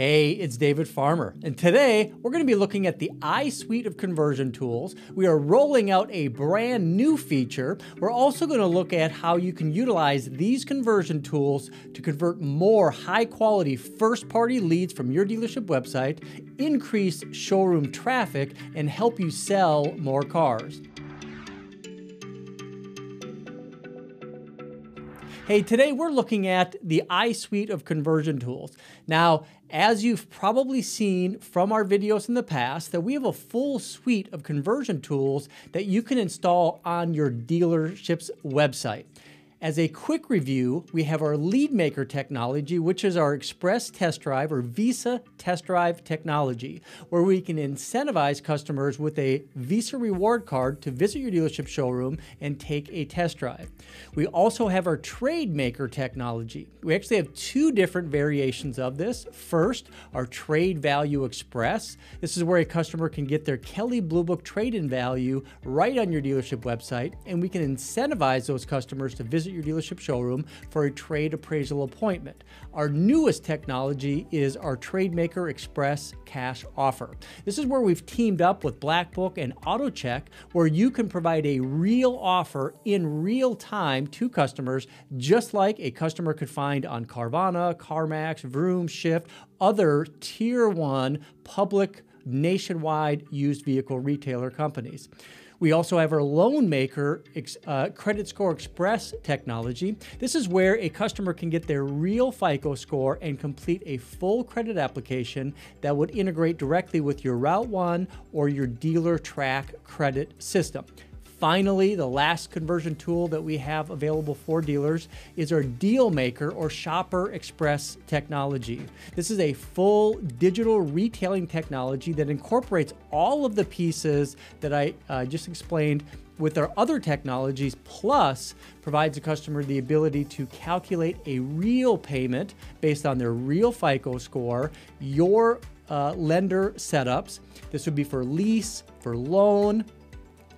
Hey, it's David Farmer, and today we're going to be looking at the iSuite of conversion tools. We are rolling out a brand new feature. We're also going to look at how you can utilize these conversion tools to convert more high quality first party leads from your dealership website, increase showroom traffic, and help you sell more cars. Hey, today we're looking at the iSuite of conversion tools. Now, as you've probably seen from our videos in the past, that we have a full suite of conversion tools that you can install on your dealership's website. As a quick review, we have our lead maker technology, which is our express test drive or Visa test drive technology, where we can incentivize customers with a Visa reward card to visit your dealership showroom and take a test drive. We also have our trade maker technology. We actually have two different variations of this. First, our trade value express. This is where a customer can get their Kelley Blue Book trade in value right on your dealership website, and we can incentivize those customers to visit visit your dealership showroom for a trade appraisal appointment. Our newest technology is our TradeMaker Express Cash Offer. This is where we've teamed up with Blackbook and AutoCheck, where you can provide a real offer in real time to customers, just like a customer could find on Carvana, CarMax, Vroom, Shift, other tier one public nationwide used vehicle retailer companies. We also have our Loan Maker uh, Credit Score Express technology. This is where a customer can get their real FICO score and complete a full credit application that would integrate directly with your RouteOne or your Dealertrack credit system. Finally, the last conversion tool that we have available for dealers is our Deal Maker or Shopper Express technology. This is a full digital retailing technology that incorporates all of the pieces that I uh, just explained with our other technologies, plus provides the customer the ability to calculate a real payment based on their real FICO score, your uh, lender setups. This would be for lease, for loan,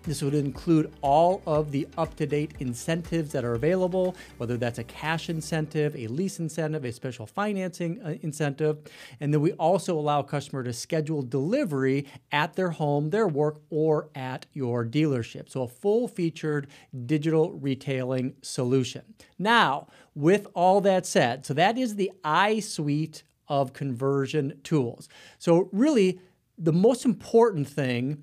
this would include all of the up to date incentives that are available, whether that's a cash incentive, a lease incentive, a special financing uh, incentive. And then we also allow customer to schedule delivery at their home, their work, or at your dealership. So a full featured digital retailing solution. Now, with all that said, so that is the iSuite of conversion tools. So, really, the most important thing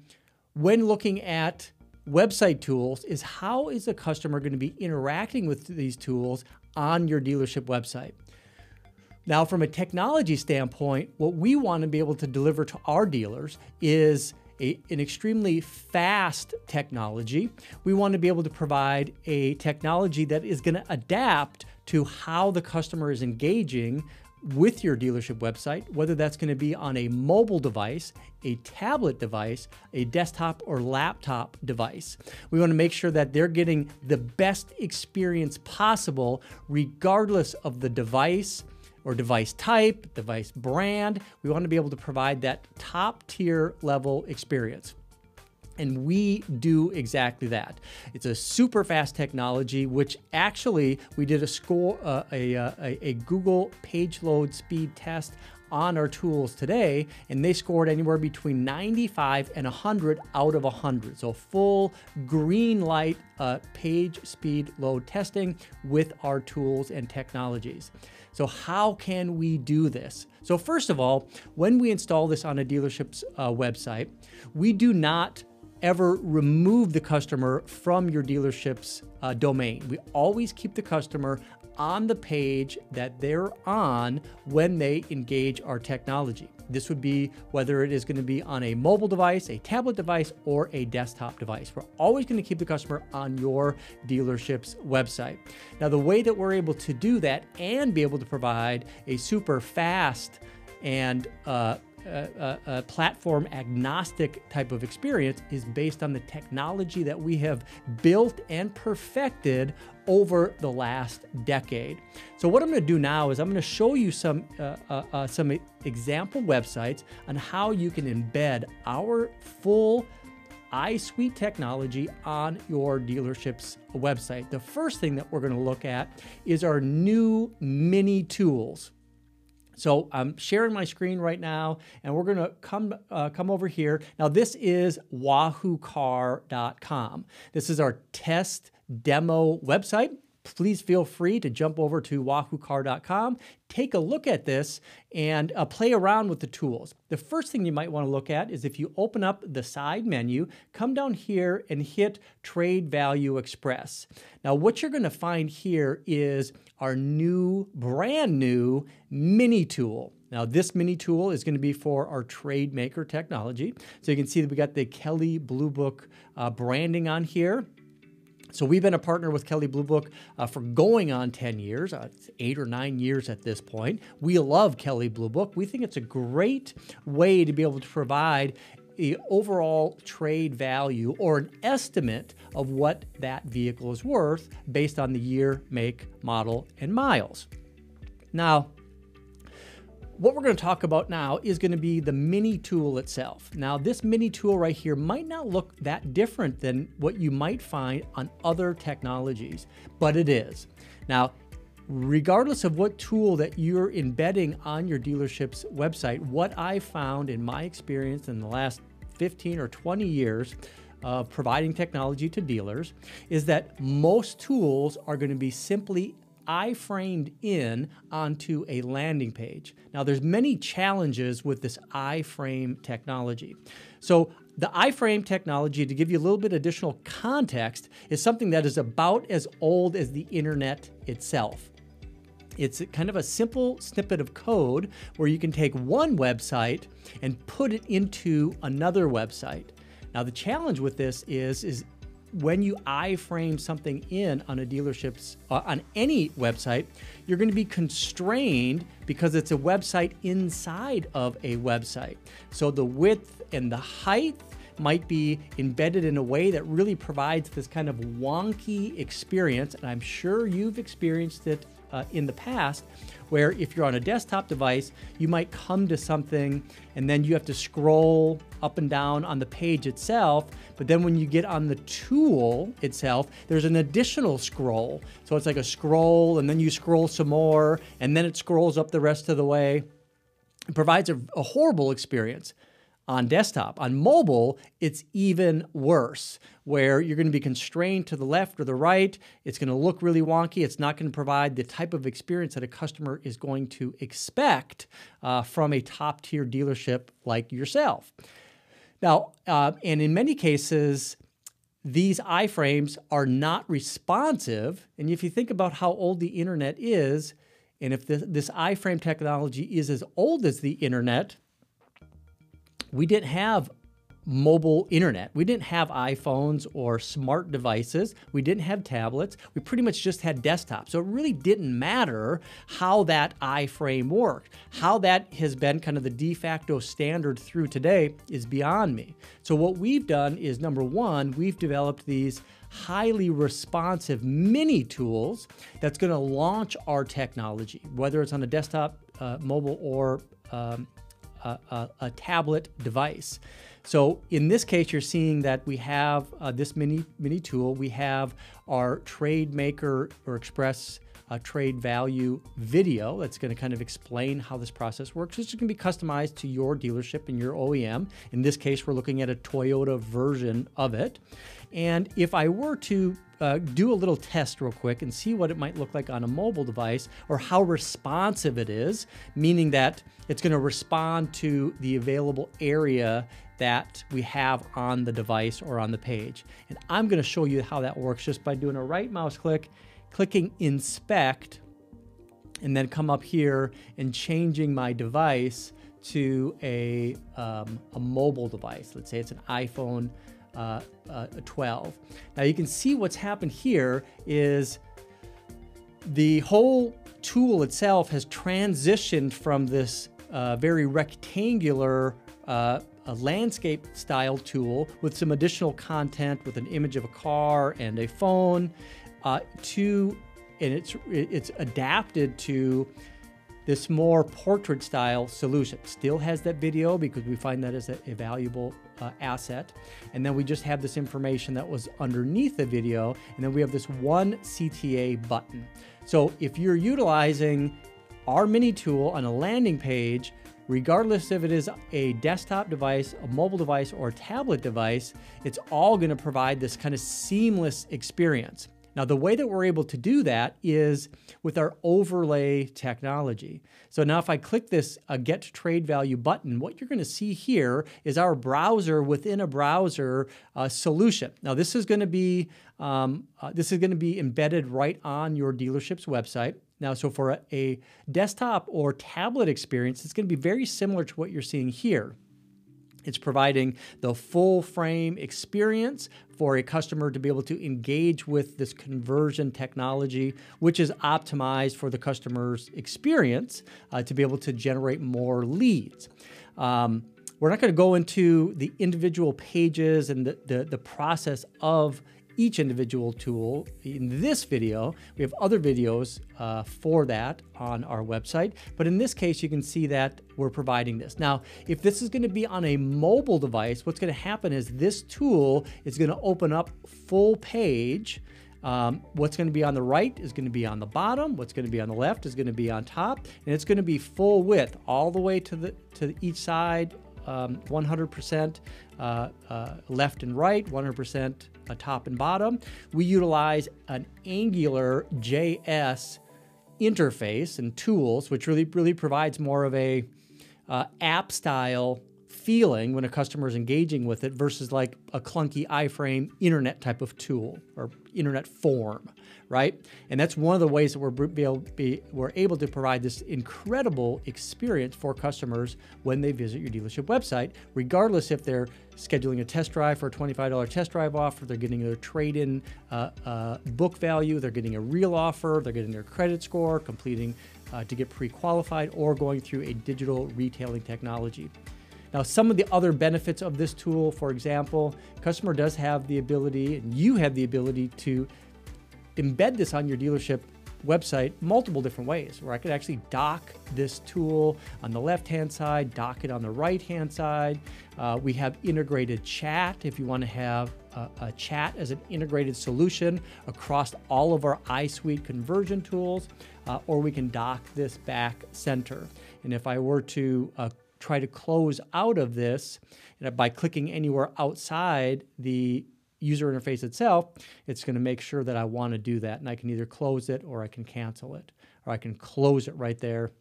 when looking at website tools is how is a customer going to be interacting with these tools on your dealership website. Now, from a technology standpoint, what we want to be able to deliver to our dealers is a, an extremely fast technology. We want to be able to provide a technology that is going to adapt to how the customer is engaging with your dealership website, whether that's going to be on a mobile device, a tablet device, a desktop or laptop device. We want to make sure that they're getting the best experience possible, regardless of the device or device type, device brand. We want to be able to provide that top tier level experience. And we do exactly that. It's a super fast technology, which actually we did a score, uh, a, uh, a, a Google page load speed test on our tools today, and they scored anywhere between 95 and 100 out of 100. So full green light uh, page speed load testing with our tools and technologies. So how can we do this? So first of all, when we install this on a dealership's uh, website, we do not ever remove the customer from your dealership's uh, domain. We always keep the customer on the page that they're on when they engage our technology. This would be whether it is going to be on a mobile device, a tablet device, or a desktop device. We're always going to keep the customer on your dealership's website. Now, the way that we're able to do that and be able to provide a super fast and uh, a, a, platform agnostic type of experience is based on the technology that we have built and perfected over the last decade. So what I'm going to do now is I'm going to show you some uh, uh, uh, some example websites on how you can embed our full iSuite technology on your dealership's website. The first thing that we're going to look at is our new mini tools. So I'm sharing my screen right now, and we're to come uh, come over here. Now this is wahoocar.com. This is our test demo website please feel free to jump over to wahoocar.com, take a look at this, and uh, play around with the tools. The first thing you might want to look at is if you open up the side menu, come down here and hit Trade Value Express. Now, what you're going to find here is our new, brand new mini tool. Now, this mini tool is going to be for our trade maker technology. So you can see that we got the Kelley Blue Book uh, branding on here. So we've been a partner with Kelley Blue Book uh, for going on 10 years, uh, eight or nine years at this point. We love Kelley Blue Book. We think it's a great way to be able to provide the overall trade value or an estimate of what that vehicle is worth based on the year, make, model, and miles. Now, what we're going to talk about now is going to be the mini tool itself. Now, this mini tool right here might not look that different than what you might find on other technologies, but it is. Now, regardless of what tool that you're embedding on your dealership's website, what I found in my experience in the last 15 or 20 years of providing technology to dealers is that most tools are going to be simply iframed in onto a landing page. Now there's many challenges with this iframe technology. So the iframe technology, to give you a little bit additional context, is something that is about as old as the internet itself. It's kind of a simple snippet of code where you can take one website and put it into another website. Now the challenge with this is, is when you iframe something in on a dealership's uh, on any website you're going to be constrained because it's a website inside of a website. So the width and the height might be embedded in a way that really provides this kind of wonky experience and i'm sure you've experienced it uh, in the past where if you're on a desktop device, you might come to something and then you have to scroll up and down on the page itself. But then when you get on the tool itself, there's an additional scroll. So it's like a scroll and then you scroll some more and then it scrolls up the rest of the way. It provides a, a horrible experience on desktop. On mobile, it's even worse, where you're going to be constrained to the left or the right. It's going to look really wonky. It's not going to provide the type of experience that a customer is going to expect uh, from a top tier dealership like yourself. Now, uh, and in many cases, these iframes are not responsive. And if you think about how old the internet is, and if this, this iframe technology is as old as the internet, we didn't have mobile internet. We didn't have iPhones or smart devices. We didn't have tablets. We pretty much just had desktops. So it really didn't matter how that iframe worked. How that has been kind of the de facto standard through today is beyond me. So what we've done is number one, we've developed these highly responsive mini tools that's going to launch our technology, whether it's on a desktop, uh, mobile, or um, a, a, tablet device. So in this case, you're seeing that we have uh, this mini mini tool. We have our trade maker or express uh, trade value video that's going to kind of explain how this process works. This can be customized to your dealership and your OEM. In this case, we're looking at a Toyota version of it. And if I were to uh, do a little test real quick and see what it might look like on a mobile device or how responsive it is, meaning that it's going to respond to the available area that we have on the device or on the page. And I'm going to show you how that works just by doing a right mouse click, clicking inspect, and then come up here and changing my device to a, um, a mobile device. Let's say it's an iPhone uh, uh, 12. Now you can see what's happened here is the whole tool itself has transitioned from this uh, very rectangular uh, landscape style tool with some additional content with an image of a car and a phone uh, to and it's it's adapted to this more portrait style solution. Still has that video because we find that as a, a valuable uh, asset. And then we just have this information that was underneath the video. And then we have this one CTA button. So if you're utilizing our mini tool on a landing page, regardless if it is a desktop device, a mobile device, or a tablet device, it's all going to provide this kind of seamless experience. Now, the way that we're able to do that is with our overlay technology. So now if I click this uh, Get Trade Value button, what you're going to see here is our browser within a browser uh, solution. Now, this is going to be um, uh, this is going to be embedded right on your dealership's website. Now, so for a, a desktop or tablet experience, it's going to be very similar to what you're seeing here. It's providing the full frame experience for a customer to be able to engage with this conversion technology, which is optimized for the customer's experience uh, to be able to generate more leads. Um, we're not going to go into the individual pages and the, the, the process of each individual tool in this video. We have other videos uh, for that on our website, but in this case, you can see that we're providing this. Now, if this is going to be on a mobile device, what's going to happen is this tool is going to open up full page. Um, what's going to be on the right is going to be on the bottom. What's going to be on the left is going to be on top, and it's going to be full width all the way to the to each side, um, 100% uh, uh, left and right, 100% a top and bottom. We utilize an Angular JS interface and tools, which really really provides more of a uh, app style feeling when a customer is engaging with it versus like a clunky iframe internet type of tool or internet form, right? And that's one of the ways that we're, able, be, we're able to provide this incredible experience for customers when they visit your dealership website, regardless if they're scheduling a test drive for a $25 test drive offer, they're getting their trade in uh, uh, book value, they're getting a real offer, they're getting their credit score, completing uh, to get pre qualified, or going through a digital retailing technology. Now, some of the other benefits of this tool, for example, customer does have the ability, and you have the ability to embed this on your dealership website multiple different ways where I could actually dock this tool on the left hand side, dock it on the right hand side. Uh, we have integrated chat if you want to have a, a, chat as an integrated solution across all of our iSuite conversion tools, uh, or we can dock this back center. And if I were to uh, try to close out of this by clicking anywhere outside the user interface itself, it's going to make sure that I want to do that. And I can either close it or I can cancel it, or I can close it right there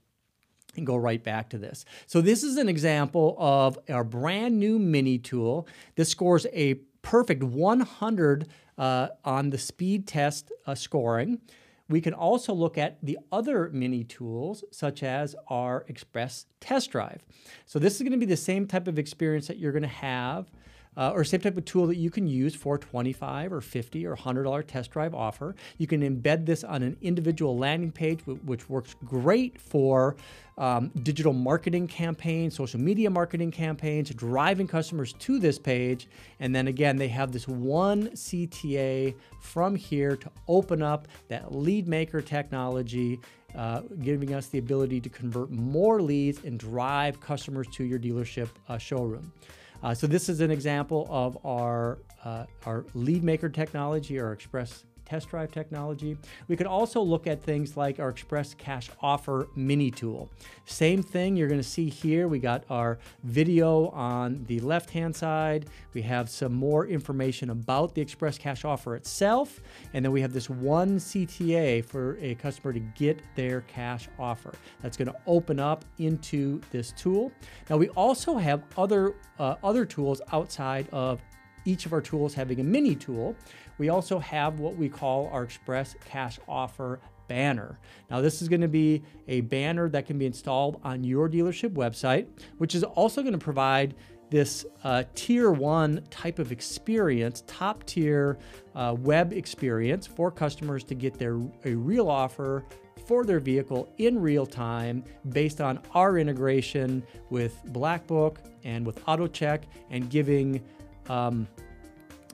and go right back to this. So this is an example of our brand new mini tool. This scores a perfect 100 uh, on the speed test uh, scoring. We can also look at the other mini tools, such as our Express Test Drive. So this is going to be the same type of experience that you're going to have uh, or same type of tool that you can use for 25 or 50 or $100 test drive offer. You can embed this on an individual landing page, which works great for um, digital marketing campaigns, social media marketing campaigns, driving customers to this page. And then again, they have this one CTA from here to open up that lead maker technology uh, giving us the ability to convert more leads and drive customers to your dealership uh, showroom. Uh, so this is an example of our, uh, our lead maker technology, our Express test drive technology. We could also look at things like our Express Cash Offer mini tool. Same thing you're going to see here. We got our video on the left hand side. We have some more information about the Express Cash Offer itself. And then we have this one CTA for a customer to get their cash offer. That's going to open up into this tool. Now we also have other uh, other tools outside of each of our tools having a mini tool, we also have what we call our Express Cash Offer banner. Now, this is going to be a banner that can be installed on your dealership website, which is also going to provide this uh, tier one type of experience, top tier uh, web experience for customers to get their a real offer for their vehicle in real time based on our integration with Blackbook and with AutoCheck and giving um,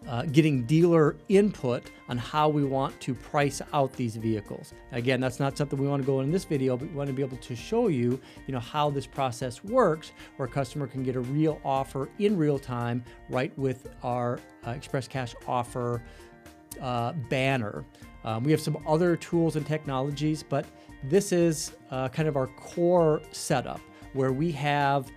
uh, getting dealer input on how we want to price out these vehicles. Again, that's not something we want to go in this video, but we want to be able to show you, you know, how this process works, where a customer can get a real offer in real time, right with our uh, Express Cash offer uh, banner. Um, we have some other tools and technologies, but this is uh, kind of our core setup where we have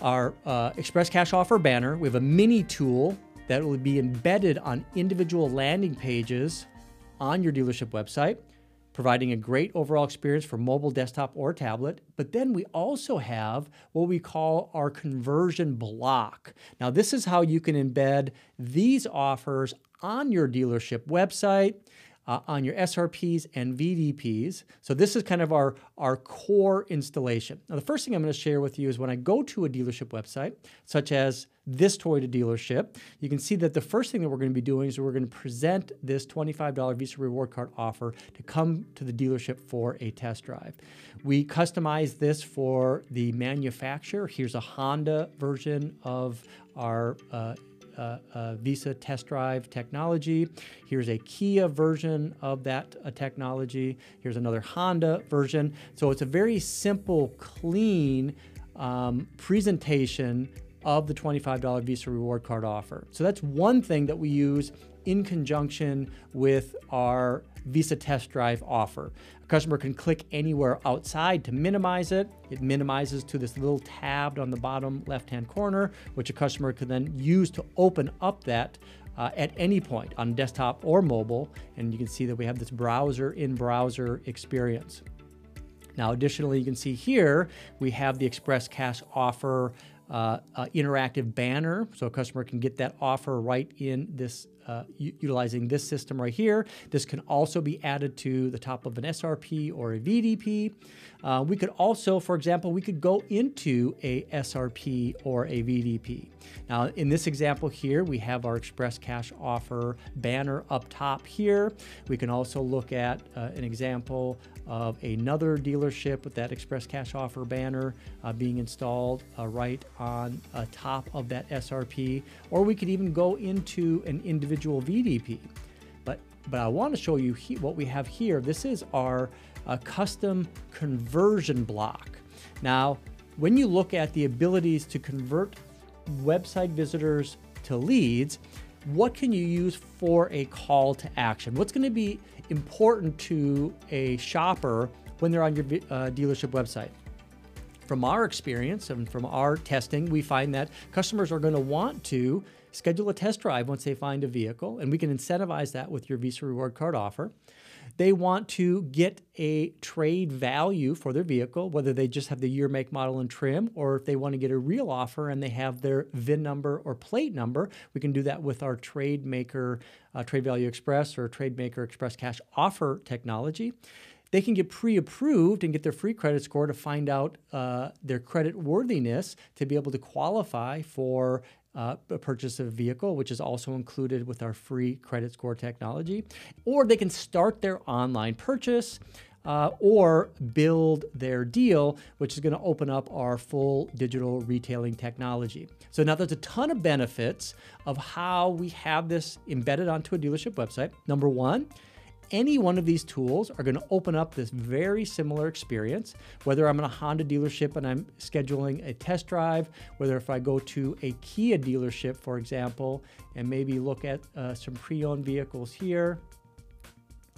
our uh, Express Cash Offer banner. We have a mini tool that will be embedded on individual landing pages on your dealership website, providing a great overall experience for mobile, desktop, or tablet. But then we also have what we call our conversion block. Now, this is how you can embed these offers on your dealership website uh, on your SRPs and VDPs. So this is kind of our, our core installation. Now, the first thing I'm going to share with you is when I go to a dealership website, such as this Toyota dealership, you can see that the first thing that we're going to be doing is we're going to present this $25 Visa reward card offer to come to the dealership for a test drive. We customize this for the manufacturer. Here's a Honda version of our uh, uh, uh, Visa test drive technology. Here's a Kia version of that uh, technology. Here's another Honda version. So it's a very simple, clean um, presentation of the $25 Visa reward card offer. So that's one thing that we use in conjunction with our Visa test drive offer. A customer can click anywhere outside to minimize it. It minimizes to this little tab on the bottom left hand corner, which a customer can then use to open up that uh, at any point on desktop or mobile. And you can see that we have this browser in browser experience. Now, additionally, you can see here we have the Express Cash offer uh, uh, interactive banner, so a customer can get that offer right in this uh, utilizing this system right here. This can also be added to the top of an SRP or a VDP. Uh, we could also, for example, we could go into a SRP or a VDP. Now, in this example here, we have our Express Cash offer banner up top here. We can also look at uh, an example of another dealership with that Express Cash offer banner uh, being installed uh, right on uh, top of that SRP, or we could even go into an individual VDP. But but I want to show you he, what we have here. This is our uh, custom conversion block. Now, when you look at the abilities to convert website visitors to leads, what can you use for a call to action? What's going to be important to a shopper when they're on your uh, dealership website? From our experience and from our testing, we find that customers are going to want to schedule a test drive once they find a vehicle, and we can incentivize that with your Visa Reward Card offer. They want to get a trade value for their vehicle, whether they just have the year, make, model, and trim, or if they want to get a real offer and they have their VIN number or plate number. We can do that with our Trade Maker, uh, Trade Value Express, or Trade Maker Express Cash offer technology they can get pre-approved and get their free credit score to find out uh, their credit worthiness to be able to qualify for uh, purchase of a vehicle, which is also included with our free credit score technology. Or they can start their online purchase. Uh, or build their deal, which is going to open up our full digital retailing technology. So now there's a ton of benefits of how we have this embedded onto a dealership website. Number one, any one of these tools are going to open up this very similar experience. Whether I'm in a Honda dealership and I'm scheduling a test drive, whether if I go to a Kia dealership, for example, and maybe look at uh, some pre owned vehicles here.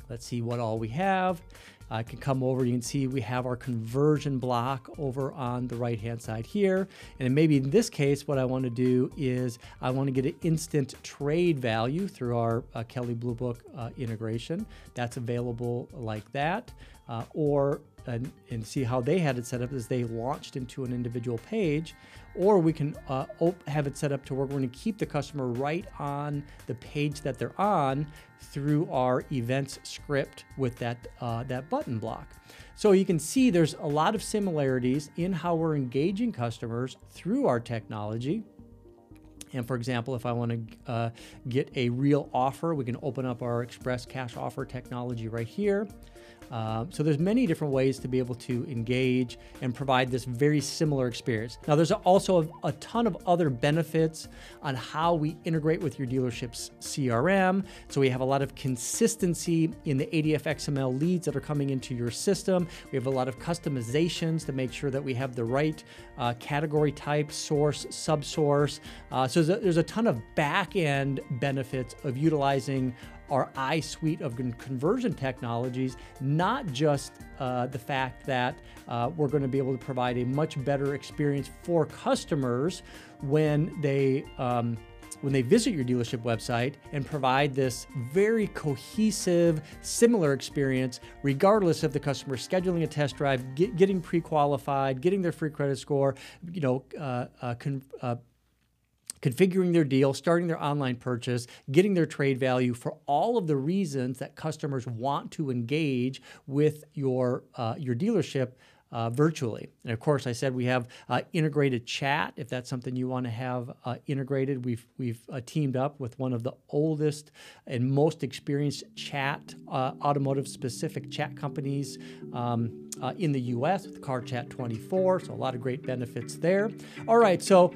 Let's see what all we have. I can come over, you can see we have our conversion block over on the right hand side here. And maybe in this case, what I want to do is I want to get an instant trade value through our uh, Kelley Blue Book uh, integration. That's available like that. Uh, or and, and, see how they had it set up as they launched into an individual page or we can uh, have it set up to where we're going to keep the customer right on the page that they're on through our events script with that, uh, that button block. So you can see there's a lot of similarities in how we're engaging customers through our technology. And for example, if I want to uh, get a real offer, we can open up our Express Cash Offer technology right here. Uh, so there's many different ways to be able to engage and provide this very similar experience. Now there's also a, a, ton of other benefits on how we integrate with your dealership's CRM. So we have a lot of consistency in the ADF XML leads that are coming into your system. We have a lot of customizations to make sure that we have the right uh, category type, source, subsource. Uh, so there's a, there's a ton of back end benefits of utilizing our iSuite of conversion technologies, not just uh, the fact that uh, we're going to be able to provide a much better experience for customers when they. Um, when they visit your dealership website and provide this very cohesive, similar experience, regardless of the customer scheduling a test drive, get, getting pre-qualified, getting their free credit score, you know, uh, uh, con- uh, configuring their deal, starting their online purchase, getting their trade value for all of the reasons that customers want to engage with your uh, your dealership uh, virtually. And of course, I said we have uh, integrated chat. If that's something you want to have uh, integrated, we've we've uh, teamed up with one of the oldest and most experienced chat uh, automotive specific chat companies um, uh, in the U.S. with CarChat 24. So a lot of great benefits there. All right, so.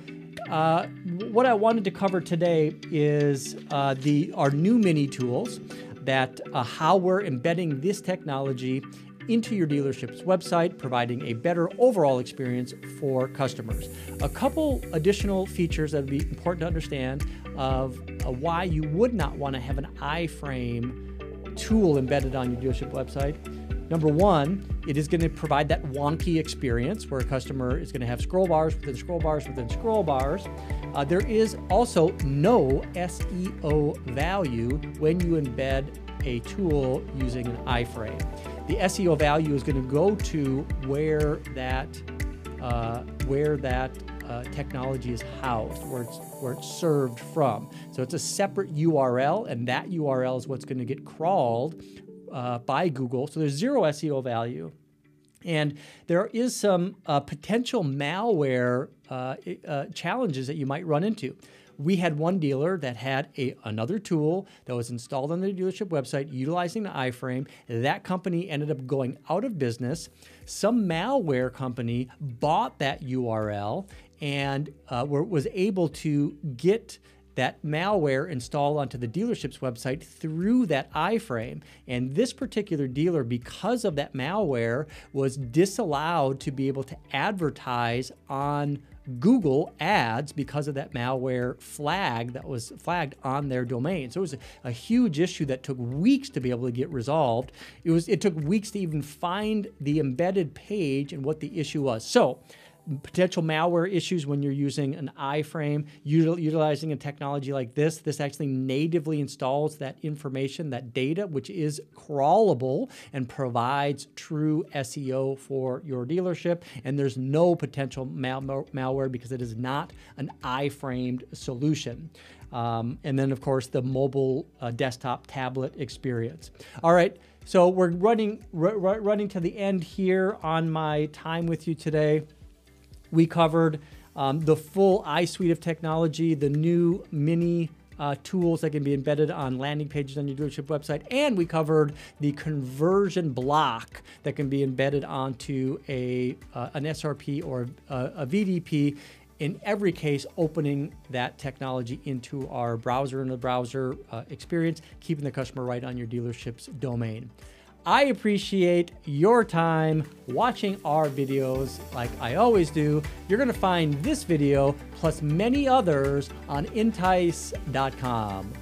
Uh, what I wanted to cover today is uh, the our new mini tools that uh, how we're embedding this technology into your dealership's website, providing a better overall experience for customers. A couple additional features that would be important to understand of uh, why you would not want to have an iframe tool embedded on your dealership website. Number one, it is going to provide that wonky experience where a customer is going to have scroll bars within scroll bars within scroll bars. Uh, there is also no SEO value when you embed a tool using an iframe the SEO value is going to go to where that uh, where that uh, technology is housed, where it's where it's served from. So it's a separate URL, and that URL is what's going to get crawled uh, by Google. So there's zero SEO value. And there is some uh, potential malware uh, uh, challenges that you might run into we had one dealer that had a, another tool that was installed on their dealership website utilizing the iframe. That company ended up going out of business. Some malware company bought that URL and uh, were, was able to get that malware installed onto the dealership's website through that iframe. And this particular dealer, because of that malware, was disallowed to be able to advertise on Google ads because of that malware flag that was flagged on their domain. So it was a, a, huge issue that took weeks to be able to get resolved. It was it took weeks to even find the embedded page and what the issue was. So potential malware issues when you're using an iframe, util- utilizing a technology like this. This actually natively installs that information, that data, which is crawlable and provides true SEO for your dealership. And there's no potential mal- malware because it is not an iframed solution. Um, and then, of course, the mobile uh, desktop tablet experience. All right. So we're running r- running to the end here on my time with you today. We covered um, the full iSuite of technology, the new mini uh, tools that can be embedded on landing pages on your dealership website, and we covered the conversion block that can be embedded onto a uh, an SRP or a, a, VDP. In every case, opening that technology into our browser and the browser uh, experience, keeping the customer right on your dealership's domain. I appreciate your time watching our videos like I always do. You're going to find this video plus many others on entice.com.